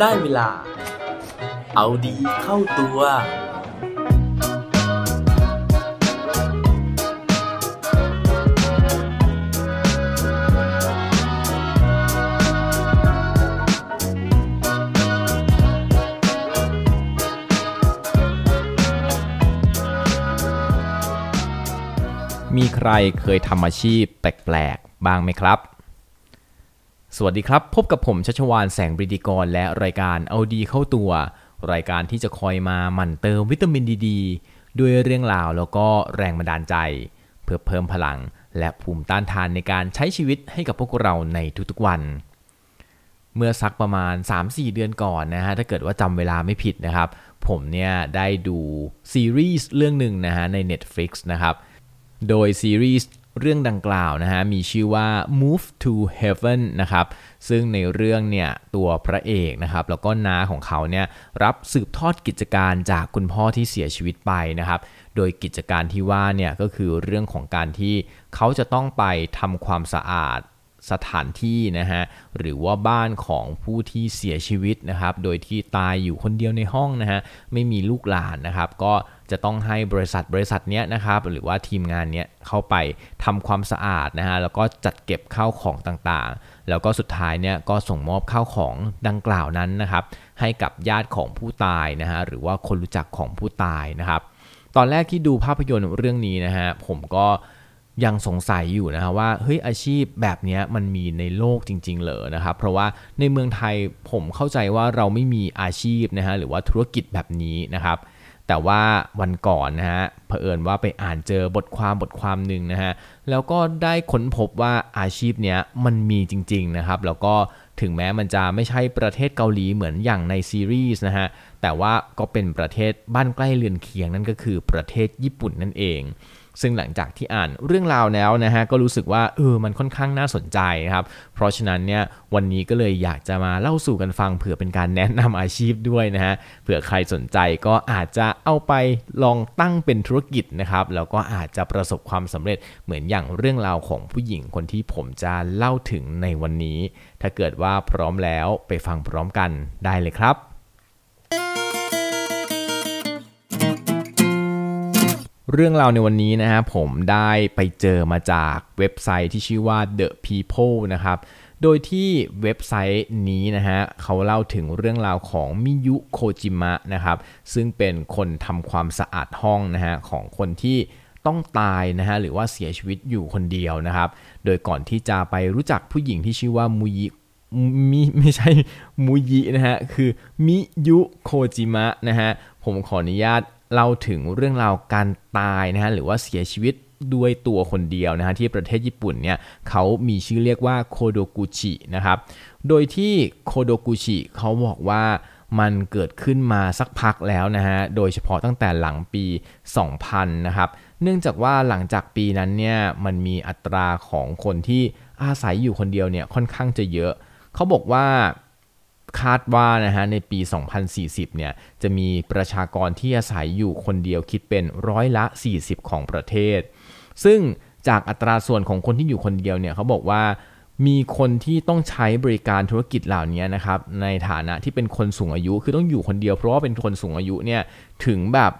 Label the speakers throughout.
Speaker 1: ได้เวลา เอาดีเข้าตัว
Speaker 2: มีใครเคยทำอาชีพแปลกๆบ้างไหมครับ สวัสดีครับ พบกับผมชัชวานแสงบริดีกร และรายการเอาดีเข้าตัว รายการที่จะคอยมาหมั่นเติมวิตามินดีดด้วยเรื่องราวแล้วก็แรงบันดาลใจ เพื่อเพิ่มพลัง และภูมิต้านทานในการใช้ชีวิตให้กับพวกเราในทุกๆวัน เมื่อสักประมาณ 3-4 เดือนก่อนนะฮะถ้าเกิดว่าจำเวลาไม่ผิดนะครับ ผมเนี่ยได้ดูซีรีส์เรื่องหนึ่งนะฮะใน Netflix นะครับโดยซีรีส์ เรื่องดังกล่าวนะฮะมีชื่อว่า Move to Heaven นะครับซึ่งในเรื่องเนี่ยตัวพระเอกนะครับแล้วก็น้าของเขาเนี่ยรับสืบทอดกิจการจากคุณพ่อที่เสียชีวิตไปนะครับโดยกิจการที่ว่าเนี่ยก็คือเรื่องของการที่เขาจะต้องไปทำความสะอาด สถานที่นะฮะหรือว่าบ้านของผู้ที่เสียชีวิตนะครับ โดยที่ตายอยู่คนเดียวในห้องนะฮะไม่มีลูกหลานนะครับ ก็จะต้องให้บริษัทบริษัทเนี้ยนะครับหรือว่าทีมงานเนี้ยเข้าไปทำความสะอาดนะฮะแล้วก็จัดเก็บข้าวของต่างๆ แล้วก็สุดท้ายเนี่ยก็ส่งมอบข้าวของดังกล่าวนั้นนะครับ ให้กับญาติของผู้ตายนะฮะหรือว่าคนรู้จักของผู้ตายนะครับ ตอนแรกที่ดูภาพยนตร์เรื่องนี้นะฮะผมก็ ยังสงสัยอยู่นะฮะว่าเฮ้ยอาชีพแบบนี้มันมีในโลกจริง ๆ เหรอนะครับ เพราะว่าในเมืองไทยผมเข้าใจว่าเราไม่มีอาชีพนะฮะหรือว่าธุรกิจแบบนี้นะครับ แต่ว่าวันก่อนนะฮะเผอิญว่าไปอ่านเจอบทความบทความหนึ่งนะฮะแล้วก็ได้ค้นพบว่าอาชีพเนี้ยมันมีจริง ๆ นะครับ แล้วก็ถึงแม้มันจะไม่ใช่ประเทศเกาหลีเหมือนอย่างในซีรีส์นะฮะแต่ว่าก็เป็นประเทศบ้านใกล้เรือนเคียงนั่นก็คือประเทศญี่ปุ่นนั่นเอง ซึ่งหลังจากที่อ่านเรื่องราวแล้วนะฮะก็รู้สึกว่าเออมันค่อนข้างน่าสนใจนะครับ เพราะฉะนั้นเนี่ยวันนี้ก็เลยอยากจะมาเล่าสู่กันฟังเผื่อเป็นการแนะนำอาชีพด้วยนะฮะเผื่อใครสนใจก็อาจจะเอาไปลองตั้งเป็นธุรกิจนะครับแล้วก็อาจจะประสบความสำเร็จเหมือนอย่างเรื่องราวของผู้หญิงคนที่ผมจะเล่าถึงในวันนี้ ถ้าเกิดว่าพร้อมแล้วไปฟังพร้อมกันได้เลยครับ เรื่องราวในวันนี้นะฮะผมได้ไปเจอมาจากเว็บไซต์ที่ชื่อว่า The People นะครับ โดยที่เว็บไซต์นี้นะฮะเขาเล่าถึงเรื่องราวของมิยุโคจิมะนะครับ ซึ่งเป็นคนทำความสะอาดห้องนะฮะของคนที่ต้องตายนะฮะหรือว่าเสียชีวิตอยู่คนเดียวนะครับ โดยก่อนที่จะไปรู้จักผู้หญิงที่ชื่อว่ามุยิมิไม่ใช่มุยินะฮะคือมิยุโคจิมะนะฮะผมขออนุญาต เล่าถึงเรื่องราวการตายนะฮะหรือว่าเสียชีวิตด้วยตัวคนเดียวนะฮะที่ประเทศญี่ปุ่นเนี่ยเขามีชื่อเรียกว่าโคโดกุชินะครับโดยที่โคโดกุชิเขาบอกว่ามันเกิดขึ้นมาสักพักแล้วนะฮะโดยเฉพาะตั้งแต่หลังปี 2000 นะครับเนื่องจากว่าหลังจากปีนั้นเนี่ยมันมีอัตราของคนที่อาศัยอยู่คนเดียวเนี่ยค่อนข้างจะเยอะ เขาบอกว่า คาดว่านะฮะในปี 2040 เนี่ยจะมีประชากรที่อาศัยอยู่คนเดียวคิดเป็นร้อยละ 40 ของประเทศ ซึ่งจากอัตราส่วนของคนที่อยู่คนเดียวเนี่ยเขาบอกว่ามีคนที่ต้องใช้บริการธุรกิจเหล่านี้นะครับในฐานะที่เป็นคนสูงอายุคือต้องอยู่คนเดียวเพราะว่าเป็นคนสูงอายุเนี่ยถึงแบบ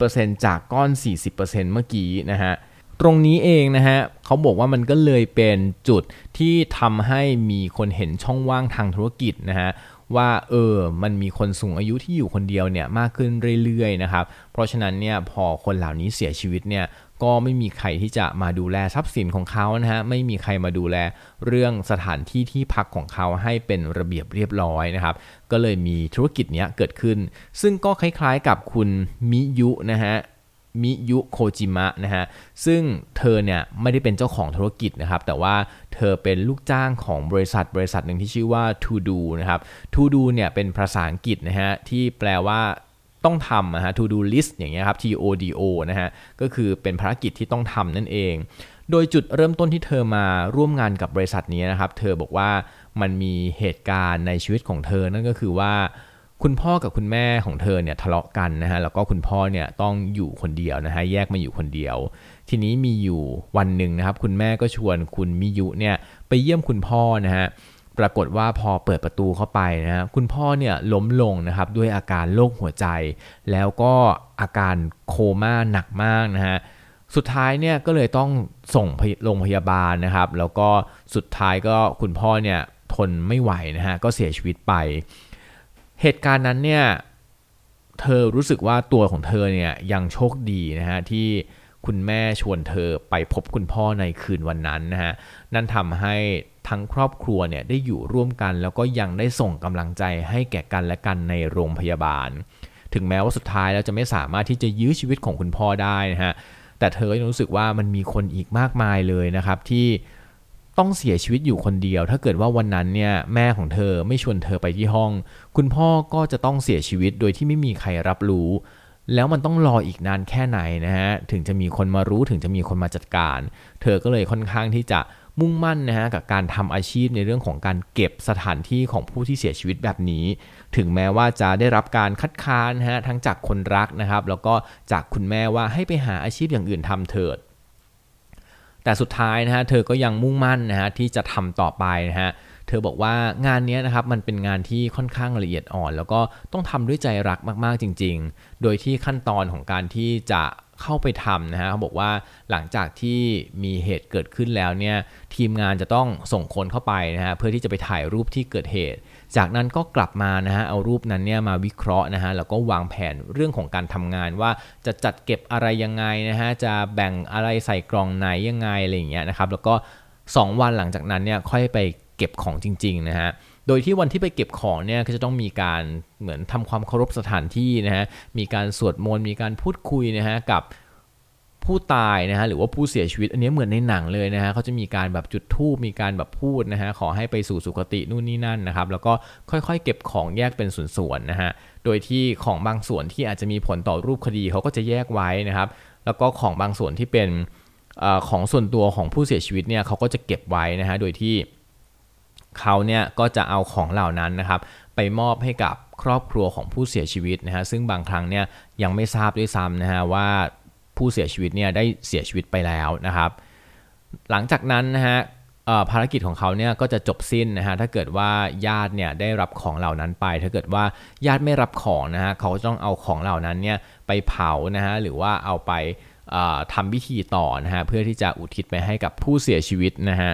Speaker 2: 30%จากก้อน 40%เมื่อกี้นะฮะ ตรงนี้เองนะฮะเขาบอกว่ามันก็เลยเป็นจุดที่ทำให้มีคนเห็นช่องว่างทางธุรกิจนะฮะว่าเออ มันมีคนสูงอายุที่อยู่คนเดียวเนี่ยมากขึ้นเรื่อยๆนะครับ เพราะฉะนั้นเนี่ยพอคนเหล่านี้เสียชีวิตเนี่ยก็ไม่มีใครที่จะมาดูแลทรัพย์สินของเขานะฮะ ไม่มีใครมาดูแลเรื่องสถานที่ที่พักของเขาให้เป็นระเบียบเรียบร้อยนะครับ ก็เลยมีธุรกิจเนี้ยเกิดขึ้น ซึ่งก็คล้ายๆกับคุณมิยุนะฮะ มิยุโคจิมะนะฮะซึ่งเธอเนี่ยไม่ได้เป็นเจ้าของธุรกิจนะครับแต่ว่าเธอเป็นลูกจ้างของบริษัทบริษัทหนึ่งที่ชื่อว่า To Do นะครับ To Do เนี่ยเป็นภาษาอังกฤษนะฮะที่แปลว่าต้องทำนะฮะ To Do list อย่างเงี้ยครับ T O D O นะฮะก็คือเป็นภารกิจที่ต้องทำนั่นเอง โดยจุดเริ่มต้นที่เธอมาร่วมงานกับบริษัทนี้นะครับ เธอบอกว่ามันมีเหตุการณ์ในชีวิตของเธอนั่นก็คือว่า คุณพ่อกับคุณแม่ของเธอเนี่ยทะเลาะกันนะฮะแล้วก็คุณพ่อเนี่ยต้องอยู่คนเดียวนะฮะแยกมาอยู่คนเดียว ทีนี้มีอยู่วันหนึ่งนะครับคุณแม่ก็ชวนคุณมิยุเนี่ยไปเยี่ยมคุณพ่อนะฮะปรากฏว่าพอเปิดประตูเข้าไปนะฮะคุณพ่อเนี่ยล้มลงนะครับด้วยอาการโรคหัวใจ แล้วก็อาการโคม่าหนักมากนะฮะสุดท้ายเนี่ยก็เลยต้องส่งโรงพยาบาลนะครับ แล้วก็สุดท้ายก็คุณพ่อเนี่ยทนไม่ไหวนะฮะก็เสียชีวิตไป เหตุการณ์นั้นเนี่ยเธอรู้สึกว่าตัวของเธอเนี่ยยังโชคดีนะฮะที่คุณแม่ชวนเธอไปพบคุณพ่อในคืนวันนั้นนะฮะนั่นทำให้ทั้งครอบครัวเนี่ยได้อยู่ร่วมกัน แล้วก็ยังได้ส่งกำลังใจให้แก่กันและกันในโรงพยาบาล ถึงแม้ว่าสุดท้ายแล้วจะไม่สามารถที่จะยื้อชีวิตของคุณพ่อได้นะฮะแต่เธอยังรู้สึกว่ามันมีคนอีกมากมายเลยนะครับที่ ต้องเสียชีวิตอยู่คนเดียว ถ้าเกิดว่าวันนั้นเนี่ยแม่ของเธอไม่ชวนเธอไปที่ห้อง คุณพ่อก็จะต้องเสียชีวิตโดยที่ไม่มีใครรับรู้ แล้วมันต้องรออีกนานแค่ไหนนะฮะถึงจะมีคนมารู้ถึงจะมีคนมาจัดการ เธอก็เลยค่อนข้างที่จะมุ่งมั่นนะฮะกับการทำอาชีพในเรื่องของการเก็บสถานที่ของผู้ที่เสียชีวิตแบบนี้ ถึงแม้ว่าจะได้รับการคัดค้านนะฮะทั้งจากคนรักนะครับ แล้วก็จากคุณแม่ว่าให้ไปหาอาชีพอย่างอื่นทำเถิด แต่สุดท้ายนะฮะเธอก็ยังมุ่งมั่นนะฮะที่จะทำต่อไปนะฮะเธอบอกว่างานนี้นะครับมันเป็นงานที่ค่อนข้างละเอียดอ่อน แล้วก็ต้องทำด้วยใจรักมากๆจริง ๆ โดยที่ขั้นตอนของการที่จะ เข้าไปทำนะฮะเขาบอกว่าหลังจากที่มีเหตุเกิดขึ้นแล้วเนี่ยทีมงานจะต้องส่งคนเข้าไปนะฮะเพื่อที่จะไปถ่ายรูปที่เกิดเหตุ จากนั้นก็กลับมานะฮะเอารูปนั้นเนี่ยมาวิเคราะห์นะฮะแล้วก็วางแผนเรื่องของการทำงานว่าจะจัดเก็บอะไรยังไงนะฮะจะแบ่งอะไรใส่กล่องไหนยังไงอะไรอย่างเงี้ยนะครับแล้วก็ 2 วันหลังจากนั้นเนี่ยค่อยไปเก็บของจริงๆนะฮะ โดยที่วันที่ไปเก็บของเนี่ยก็จะต้องมีการเหมือนทำความเคารพสถานที่นะฮะ มีการสวดมนต์ มีการพูดคุยนะฮะกับผู้ตายนะฮะหรือว่าผู้เสียชีวิต อันนี้เหมือนในหนังเลยนะฮะเขาจะมีการแบบจุดธูปมีการแบบพูดนะฮะขอให้ไปสู่สุคตินู่นนี่นั่นนะครับ แล้วก็ค่อยๆ เก็บของแยกเป็นส่วนๆนะฮะโดยที่ของบางส่วนที่อาจจะมีผลต่อรูปคดีเขาก็จะแยกไว้นะครับ แล้วก็ของบางส่วนที่เป็นอของส่วนตัวของผู้เสียชีวิตเนี่ยเขาก็จะเก็บไว้นะฮะโดยที่ เขาเนี่ยก็จะเอาของเหล่านั้นนะครับไปมอบให้กับครอบครัวของผู้เสียชีวิตนะฮะซึ่งบางครั้งเนี่ยยังไม่ทราบด้วยซ้ำนะฮะว่าผู้เสียชีวิตเนี่ยได้เสียชีวิตไปแล้วนะครับ หลังจากนั้นนะฮะภารกิจของเขาเนี่ยก็จะจบสิ้นนะฮะถ้าเกิดว่าญาติเนี่ยได้รับของเหล่านั้นไป ถ้าเกิดว่าญาติไม่รับของนะฮะเขาต้องเอาของเหล่านั้นเนี่ยไปเผานะฮะหรือว่าเอาไปทำพิธีต่อนะฮะเพื่อที่จะอุทิศไปให้กับผู้เสียชีวิตนะฮะ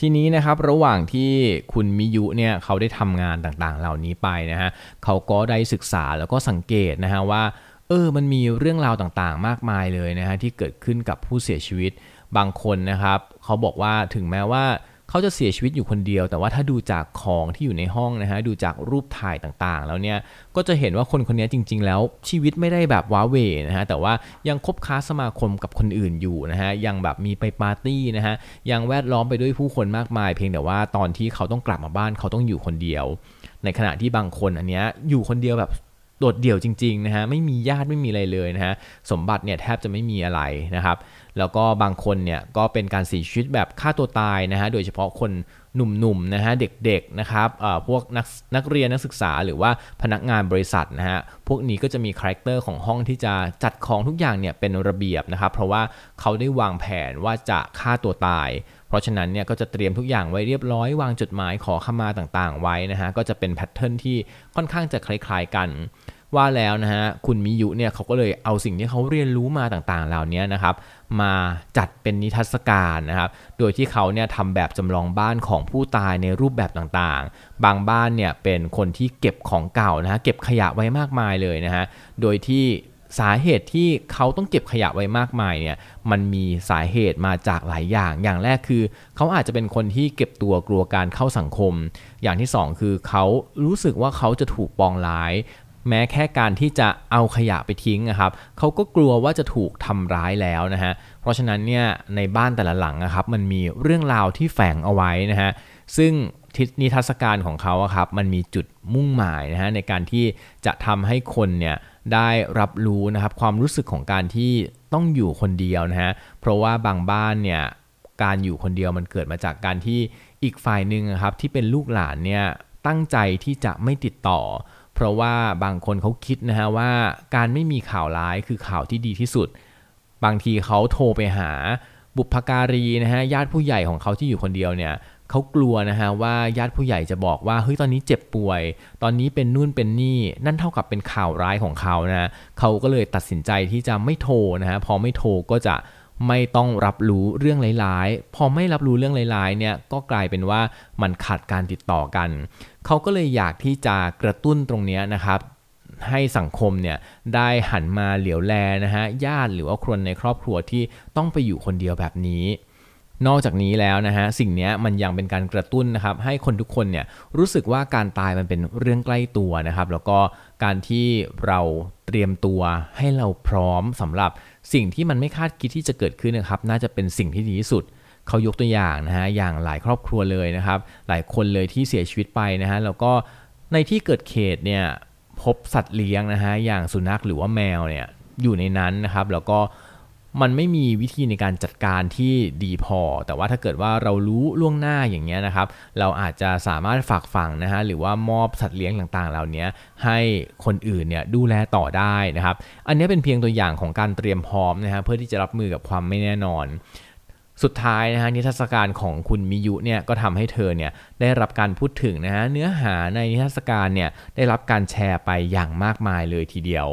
Speaker 2: ทีนี้นะครับระหว่างที่คุณมิยุเนี่ยเขาได้ทำงานต่างๆ เหล่านี้ไปนะฮะเขาก็ได้ศึกษาแล้วก็สังเกตนะฮะว่าเออมันมีเรื่องราวต่างๆ มากมายเลยนะฮะที่เกิดขึ้นกับผู้เสียชีวิตบางคนนะครับ เขาบอกว่าถึงแม้ว่า เขาจะเสียชีวิตอยู่คนเดียว แต่ว่าถ้าดูจากของที่อยู่ในห้องนะฮะดูจากรูปถ่ายต่างๆ แล้วเนี่ยก็จะเห็นว่าคนคนนี้จริง ๆ แล้วชีวิตไม่ได้แบบว้าเวนะฮะแต่ว่ายังคบค้าสมาคมกับคนอื่นอยู่นะฮะยังแบบมีไปปาร์ตี้นะฮะยังแวดล้อมไปด้วยผู้คนมากมาย เพียงแต่ว่าตอนที่เขาต้องกลับมาบ้านเขาต้องอยู่คนเดียว ในขณะที่บางคนอันเนี้ยอยู่คนเดียวแบบโดดเดี่ยวจริงๆนะฮะไม่มีญาติไม่มีอะไรเลยนะฮะสมบัติเนี่ยแทบจะไม่มีอะไรนะครับ แล้วก็บางคนเนี่ยก็เป็นการเสียชีวิตแบบฆ่าตัวตายนะฮะโดยเฉพาะคนหนุ่มๆนะฮะเด็กๆนะครับพวกนักนักเรียนนักศึกษาหรือว่าพนักงานบริษัทนะฮะพวกนี้ก็จะมี character ของห้องที่จะจัดของทุกอย่างเนี่ยเป็นระเบียบนะครับเพราะว่าเขาได้วางแผนว่าจะฆ่าตัวตาย เพราะฉะนั้นเนี่ยก็จะเตรียมทุกอย่างไว้เรียบร้อยวางจดหมายขอขมาต่างๆ ไว้นะฮะก็จะเป็น pattern ที่ค่อนข้างจะคล้ายๆกัน ว่าแล้วนะฮะคุณมิยุเนี่ยเขาก็เลยเอาสิ่งที่เขาเรียนรู้มาต่างๆ เหล่านี้นะครับ มาจัดเป็นนิทรรศการนะครับ โดยที่เขาเนี่ยทำแบบจำลองบ้านของผู้ตายในรูปแบบต่างๆ บางบ้านเนี่ยเป็นคนที่เก็บของเก่านะฮะเก็บขยะไว้มากมายเลยนะฮะโดยที่สาเหตุที่เขาต้องเก็บขยะไว้มากมายเนี่ยมันมีสาเหตุมาจากหลายอย่าง อย่างแรกคือ เขาอาจจะเป็นคนที่เก็บตัวกลัวการเข้าสังคม อย่างที่ 2 คือเขารู้สึกว่าเขาจะถูกปองร้าย แม้แค่การที่จะเอาขยะไปทิ้งนะครับเขาก็กลัวว่าจะถูกทำร้ายแล้วนะฮะเพราะฉะนั้นเนี่ยในบ้านแต่ละหลังนะครับมันมีเรื่องราวที่แฝงเอาไว้นะฮะซึ่งทิศนิทรรศการของเขาครับมันมีจุดมุ่งหมายนะฮะในการที่จะทำให้คนเนี่ยได้รับรู้นะครับความรู้สึกของการที่ต้องอยู่คนเดียวนะฮะเพราะว่าบางบ้านเนี่ยการอยู่คนเดียวมันเกิดมาจากการที่อีกฝ่ายหนึ่งครับที่เป็นลูกหลานเนี่ยตั้งใจที่จะไม่ติดต่อ เพราะว่าบางคนเขาคิดนะฮะว่าการไม่มีข่าวร้ายคือข่าวที่ดีที่สุด บางทีเขาโทรไปหาบุพการีนะฮะญาติผู้ใหญ่ของเขาที่อยู่คนเดียวเนี่ยเขากลัวนะฮะว่าญาติผู้ใหญ่จะบอกว่าเฮ้ยตอนนี้เจ็บป่วย ตอนนี้เป็นนู่นเป็นนี่นั่นเท่ากับเป็นข่าวร้ายของเขานะเขาก็เลยตัดสินใจที่จะไม่โทรนะฮะพอไม่โทรก็จะ ไม่ต้องรับรู้เรื่องร้ายๆ พอไม่รับรู้เรื่องร้ายๆเนี่ยก็กลายเป็นว่ามันขาดการติดต่อกัน เขาก็เลยอยากที่จะกระตุ้นตรงนี้นะครับให้สังคมเนี่ยได้หันมาเหลียวแลนะฮะญาติหรือว่าคนในครอบครัวที่ต้องไปอยู่คนเดียวแบบนี้ นอกจากนี้แล้วนะฮะสิ่งนี้มันยังเป็นการกระตุ้นนะครับให้คนทุกคนเนี่ยรู้สึกว่าการตายมันเป็นเรื่องใกล้ตัวนะครับแล้วก็การที่เราเตรียมตัวให้เราพร้อมสำหรับสิ่งที่มันไม่คาดคิดที่จะเกิดขึ้นนะครับน่าจะเป็นสิ่งที่ดีที่สุดเขายกตัวอย่างนะฮะอย่างหลายครอบครัวเลยนะครับหลายคนเลยที่เสียชีวิตไปนะฮะแล้วก็ในที่เกิดเขตเนี่ยพบสัตว์เลี้ยงนะฮะอย่างสุนัขหรือว่าแมวเนี่ยอยู่ในนั้นนะครับแล้วก็ มันไม่มีวิธีในการจัดการที่ดีพอ แต่ว่าถ้าเกิดว่าเรารู้ล่วงหน้าอย่างเงี้ยนะครับ เราอาจจะสามารถฝากฝังนะฮะหรือว่ามอบสัตว์เลี้ยงต่างๆ เหล่านี้ให้คนอื่นเนี่ยดูแลต่อได้นะครับ อันนี้เป็นเพียงตัวอย่างของการเตรียมพร้อมนะฮะเพื่อที่จะรับมือกับความไม่แน่นอนสุดท้ายนะฮะนิทรรศการของคุณมิยุเนี่ยก็ทำให้เธอเนี่ยได้รับการพูดถึงนะฮะเนื้อหาในนิทรรศการเนี่ยได้รับการแชร์ไปอย่างมากมายเลยทีเดียว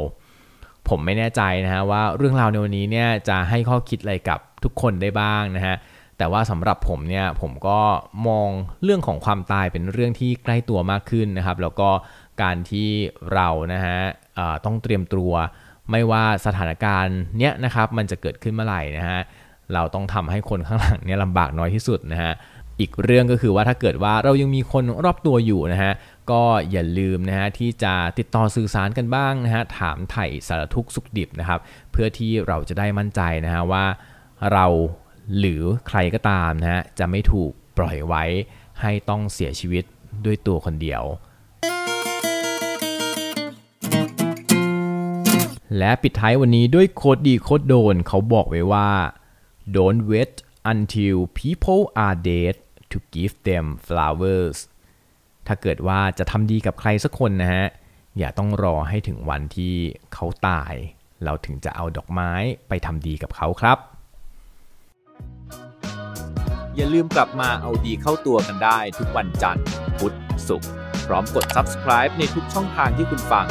Speaker 2: ผมไม่แน่ใจนะฮะว่าเรื่องราวในวันนี้เนี่ยจะให้ข้อคิดอะไรกับทุกคนได้บ้างนะฮะแต่ว่าสำหรับผมเนี่ยผมก็มองเรื่องของความตายเป็นเรื่องที่ใกล้ตัวมากขึ้นนะครับ แล้วก็การที่เรานะฮะต้องเตรียมตัว ไม่ว่าสถานการณ์เนี้ยนะครับมันจะเกิดขึ้นเมื่อไหร่นะฮะเราต้องทำให้คนข้างหลังเนี่ยลำบากน้อยที่สุดนะฮะอีกเรื่องก็คือว่าถ้าเกิดว่าเรายังมีคนรอบตัวอยู่นะฮะ ก็อย่าลืมนะฮะที่จะติดต่อสื่อสารกันบ้างนะฮะถามไถ่สารทุกสุขดิบนะครับ เพื่อที่เราจะได้มั่นใจนะฮะว่าเราหรือใครก็ตามนะฮะจะไม่ถูกปล่อยไว้ให้ต้องเสียชีวิตด้วยตัวคนเดียว และปิดท้ายวันนี้ด้วยโคดดีโคดโดนเขาบอกไว้ว่า don't wait until people are dead to give them flowers ถ้าเกิดว่าจะทำดีกับใครสักคนนะฮะ อย่าต้องรอให้ถึงวันที่เขาตาย เราถึงจะเอาดอกไม้ไปทำดีกับเขาครับ
Speaker 1: อย่าลืมกลับมาเอาดีเข้าตัวกันได้ทุกวันจันทร์ พุธ ศุกร์ พร้อมกด subscribe ในทุกช่องทางที่คุณฟัง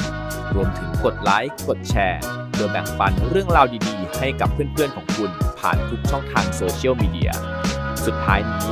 Speaker 1: รวมถึงกดไลค์ กดแชร์เพื่อแบ่งปันเรื่องราวดีๆ ให้กับเพื่อนๆของคุณผ่านทุกช่องทางโซเชียลมีเดีย สุดท้ายนี้